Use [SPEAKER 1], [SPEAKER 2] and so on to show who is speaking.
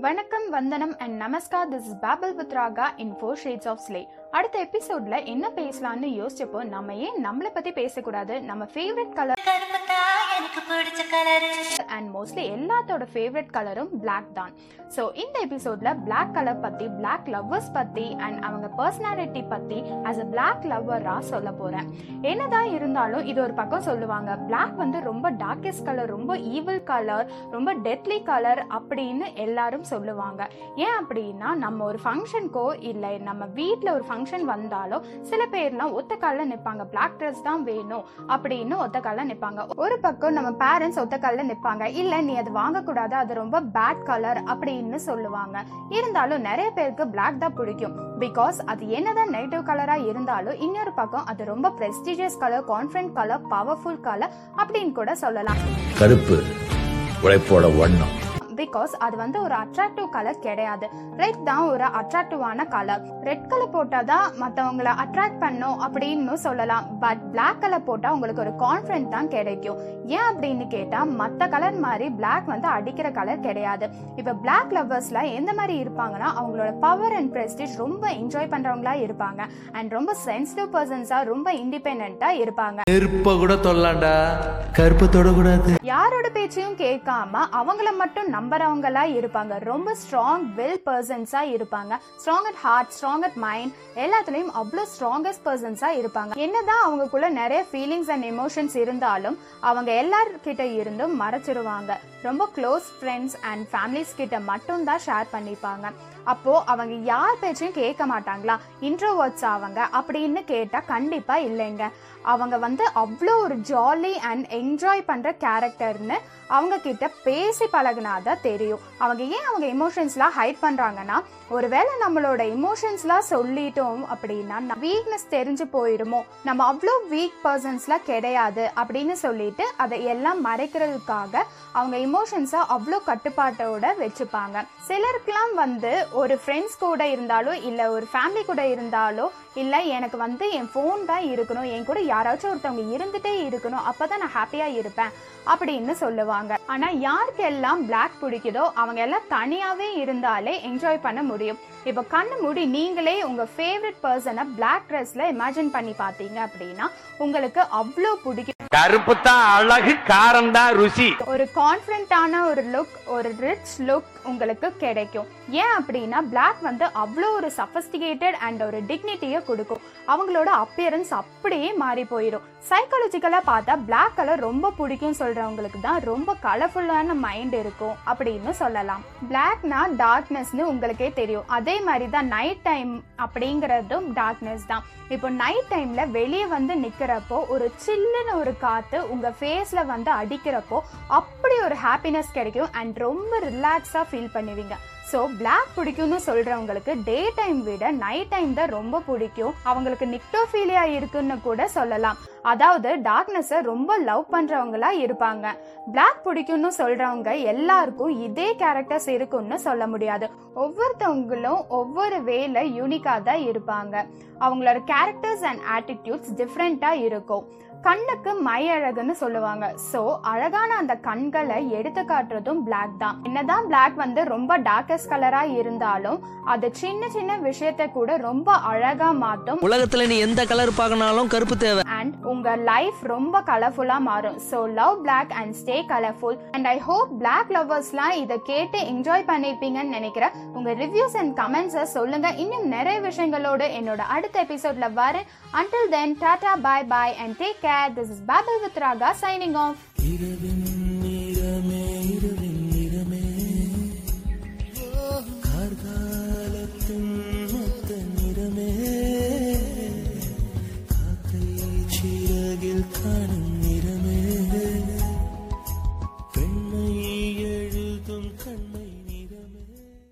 [SPEAKER 1] வணக்கம் வந்தனம் and namaskar. This is babble with Raga in four shades of slay அடுத்த எபிசோட்ல என்ன பேசலாம்னு யோசிச்சப்போ நம்ம ஏன் நம்மளை பத்தி பேசக்கூடாது? நம்ம ஃபேவரட் கலர்
[SPEAKER 2] எனக்கு பிடிச்ச கலரு
[SPEAKER 1] அண்ட் மோஸ்ட்லி எல்லாத்தோட ஃபேவரட் கலரும் பிளாக் தான். ஸோ இந்த எபிசோட்ல பிளாக் கலர் பத்தி பிளாக் லவ்வர்ஸ் பத்தி அண்ட் அவங்க பர்சனாலிட்டி பத்தி ஆஸ் அ பிளாக் லவ்வரா சொல்ல போறேன். என்னதான் இருந்தாலும் இது ஒரு பக்கம் சொல்லுவாங்க பிளாக் வந்து ரொம்ப டார்க்கஸ்ட் கலர் ரொம்ப ஈவில் கலர் ரொம்ப டெத்லி கலர் அப்படின்னு எல்லாரும் சொல்லுவாங்க. ஏன் அப்படின்னா நம்ம ஒரு ஃபங்க்ஷனுக்கோ இல்லை நம்ம வீட்டில் ஒரு ஃபங்க்ஷன் வந்தாலோ சில பேர்லாம் ஒத்த காலில் நிற்பாங்க பிளாக் ட்ரெஸ் தான் வேணும் அப்படின்னு ஒத்த காலில் நிற்பாங்க ஒரு பக்கம் நம்ம பேரண்ட்ஸ் ஒத்த காலில் நிற்பாங்க இல்லை நீ அது வாங்கக்கூடாது அது ரொம்ப பேட் கலர் அப்படின்னு சொல்லுவாங்க. இருந்தாலும் நிறைய பேருக்கு பிளாக் தான் பிடிக்கும். பிகாஸ் அது என்னதான் நெகட்டிவ் கலராக இருந்தாலும் இன்னொரு பக்கம் அது ரொம்ப prestigious colour confident colour powerful colour அப்படின்னு கூட சொல்லலாம்.
[SPEAKER 3] கருப்பு உழைப்போட வண்ணம்.
[SPEAKER 1] பிகாஸ் அது வந்து ஒரு அட்ராக்டிவ் கலர் கிடையாது. ரெட் தான் ஒரு அட்ராக்டிவான கலர் ரெட் கலர் போட்டால் தான் மற்றவங்களை அட்ராக்ட் பண்ணும் அப்படின்னு சொல்லலாம். பட் Black கலர் போட்டால் உங்களுக்கு ஒரு கான்ஃபிடென்ட் தான் கிடைக்கும். ஏன் அப்படின்னு கேட்டால் மற்ற கலர் மாதிரி Black வந்து அடிக்கிற கலர் கிடையாது. இப்போ Black லவ்வர்ஸில் எந்த மாதிரி இருப்பாங்கன்னா அவங்களோட பவர் அண்ட் ப்ரெஸ்டீஜ் ரொம்ப என்ஜாய் பண்ணுறவங்களா இருப்பாங்க. அண்ட் ரொம்ப சென்சிட்டிவ் பர்சன்ஸாக ரொம்ப இண்டிபெண்ட்டாக இருப்பாங்க.
[SPEAKER 4] நெருப்ப கூட தொல்லாண்டா? கருப்பை தொடக்கூடாது.
[SPEAKER 1] யாரோட பேச்சையும் கேட்காம அவங்கள மட்டும் நம்புறவங்களா இருப்பாங்க. ரொம்ப ஸ்ட்ராங் வெல் பர்சன்ஸா இருப்பாங்க. Strong at heart strong at mind எல்லாத்துலயும் அவ்வளோ ஸ்ட்ராங்கஸ்ட் பர்சன்ஸா இருப்பாங்க. என்னதான் அவங்களுக்குள்ள நிறைய ஃபீலிங்ஸ் அண்ட் எமோஷன்ஸ் இருந்தாலும் அவங்க எல்லார்கிட்ட இருந்தும் மறைச்சிருவாங்க. ரொம்ப க்ளோஸ் ஃப்ரெண்ட்ஸ் அண்ட் ஃபேமிலிஸ் கிட்ட மட்டும் தான் ஷேர் பண்ணிப்பாங்க. அப்போ அவங்க யார் பேச்சையும் கேட்க மாட்டாங்களா? இன்ட்ரோவர்ட்ஸ் அவங்க அப்படின்னு கேட்டா கண்டிப்பா இல்லைங்க. அவங்க வந்து அவ்வளோ ஒரு ஜாலி அண்ட் என்ஜாய் பண்ணுற கேரக்டர்னு அவங்க கிட்ட பேசி பழகினாதான் தெரியும். அவங்க ஏன் அவங்க எமோஷன்ஸ்லாம் ஹைட் பண்ணுறாங்கன்னா ஒருவேளை நம்மளோட எமோஷன்ஸ்லாம் சொல்லிட்டோம் அப்படின்னா வீக்னஸ் தெரிஞ்சு போயிருமோ? நம்ம அவ்வளோ வீக் பர்சன்ஸ்லாம் கிடையாது அப்படின்னு சொல்லிட்டு அதை எல்லாம் மறைக்கிறதுக்காக அவங்க எமோஷன்ஸை அவ்வளோ கட்டுப்பாட்டோட வச்சுப்பாங்க. சிலருக்கெல்லாம் வந்து ஒரு ஃப்ரெண்ட்ஸ் கூட இருந்தாலோ இல்லை ஒரு ஃபேமிலி கூட இருந்தாலோ இல்லை எனக்கு வந்து என் ஃபோன் தான் இருக்கணும் என் கூட யாராச்சும் ஒருத்தவங்க இருந்துட்டே இருக்கணும் அப்போ தான் நான் ஹாப்பியாக இருப்பேன் அப்படின்னு சொல்லுவாங்க. ஆனால் யாருக்கெல்லாம் Black பிடிக்குதோ அவங்க எல்லாம் தனியாகவே இருந்தாலே என்ஜாய் பண்ண முடியும். இப்போ கண்ணு மூடி நீங்களே உங்கள் ஃபேவரட் பர்சனை Black ட்ரெஸ்ல இமேஜின் பண்ணி பார்த்தீங்க அப்படின்னா உங்களுக்கு அவ்வளோ பிடிக்கும்.
[SPEAKER 4] கருப்பு தான் அழகு காரம் தான் ருசி.
[SPEAKER 1] ஒரு கான்ஃபிடென்ட்டான ஒரு லுக் ஒரு ரிச் லுக் உங்களுக்கு கிடைக்கும். ஏன் அப்படின்னா பிளாக் வந்து அவ்வளோ ஒரு சஃபஸ்டிகேட்டட் அண்ட் ஒரு டிக்னிட்டியை கொடுக்கும். அவங்களோட அப்பியரன்ஸ் அப்படியே மாறி போயிடும் சைக்காலஜிக்கலாக பார்த்தா பிளாக் கலர் ரொம்ப பிடிக்கும் சொல்கிறவங்களுக்கு தான் ரொம்ப கலர்ஃபுல்லான மைண்ட் இருக்கும் அப்படின்னு சொல்லலாம். பிளாக்னா டார்க்னஸ்னு உங்களுக்கே தெரியும். அதே மாதிரி தான் நைட் டைம் அப்படிங்கிறதும் டார்க்னஸ் தான். இப்போ நைட் டைமில் வெளியே வந்து நிற்கிறப்போ ஒரு சில்லுன்னு ஒரு காற்று உங்கள் ஃபேஸில் வந்து அடிக்கிறப்போ அப்படி ஒரு ஹாப்பினஸ் கிடைக்கும். அண்ட் ரொம்ப ரிலாக்ஸாக ஃபீல் பண்ணுவீங்க. ஸோ பிளாக் பிடிக்கும்னு சொல்கிறவங்களுக்கு டே டைம் விட நைட் டைம் தான் ரொம்ப பிடிக்கும். அவங்களுக்கு நிக்டோஃபீலியா இருக்குன்னு கூட சொல்லலாம். அதாவது டார்க்னஸை ரொம்ப லவ் பண்ணுறவங்களா இருப்பாங்க. பிளாக் பிடிக்கும்னு சொல்கிறவங்க எல்லாருக்கும் இதே கேரக்டர்ஸ் இருக்கும்னு சொல்ல முடியாது. ஒவ்வொருத்தவங்களும் ஒவ்வொரு வேல யூனிக்காக தான் இருப்பாங்க. அவங்களோட கேரக்டர்ஸ் அண்ட் ஆட்டிடியூட்ஸ் டிஃப்ரெண்ட்டாக இருக்கும். கண்ணுக்கு மை அழகுன்னு சொல்லுவாங்க. சோ அழகான அந்த கண்களை எடுத்து காட்டுறதும் Black தான். என்னதான் Black வந்து ரொம்ப டார்க்கஸ்ட் கலரா இருந்தாலும் அது சின்ன சின்ன விஷயத்தை கூட ரொம்ப அழகா மாத்தும்.
[SPEAKER 5] உலகத்துல நீ எந்த கலர் பார்க்கனாலும் கருப்பு தேவை.
[SPEAKER 1] அண்ட் உங்க லைஃப் ரொம்ப கலர்ஃபுல்லா மாறும். So love Black and stay colourful and I hope Black லவர்ஸ்லாம் இதை கேட்டு என்ஜாய் பண்ணிருப்பீங்கன்னு நினைக்கிறேன். உங்க ரிவ்யூஸ் அண்ட் கமெண்ட்ஸை சொல்லுங்க. இன்னும் நிறைய விஷயங்களோடு என்னோட அடுத்த எபிசோட்ல வரேன். Until then tata bye bye and care this is babble with Raga signing off காணும்
[SPEAKER 4] நிறம்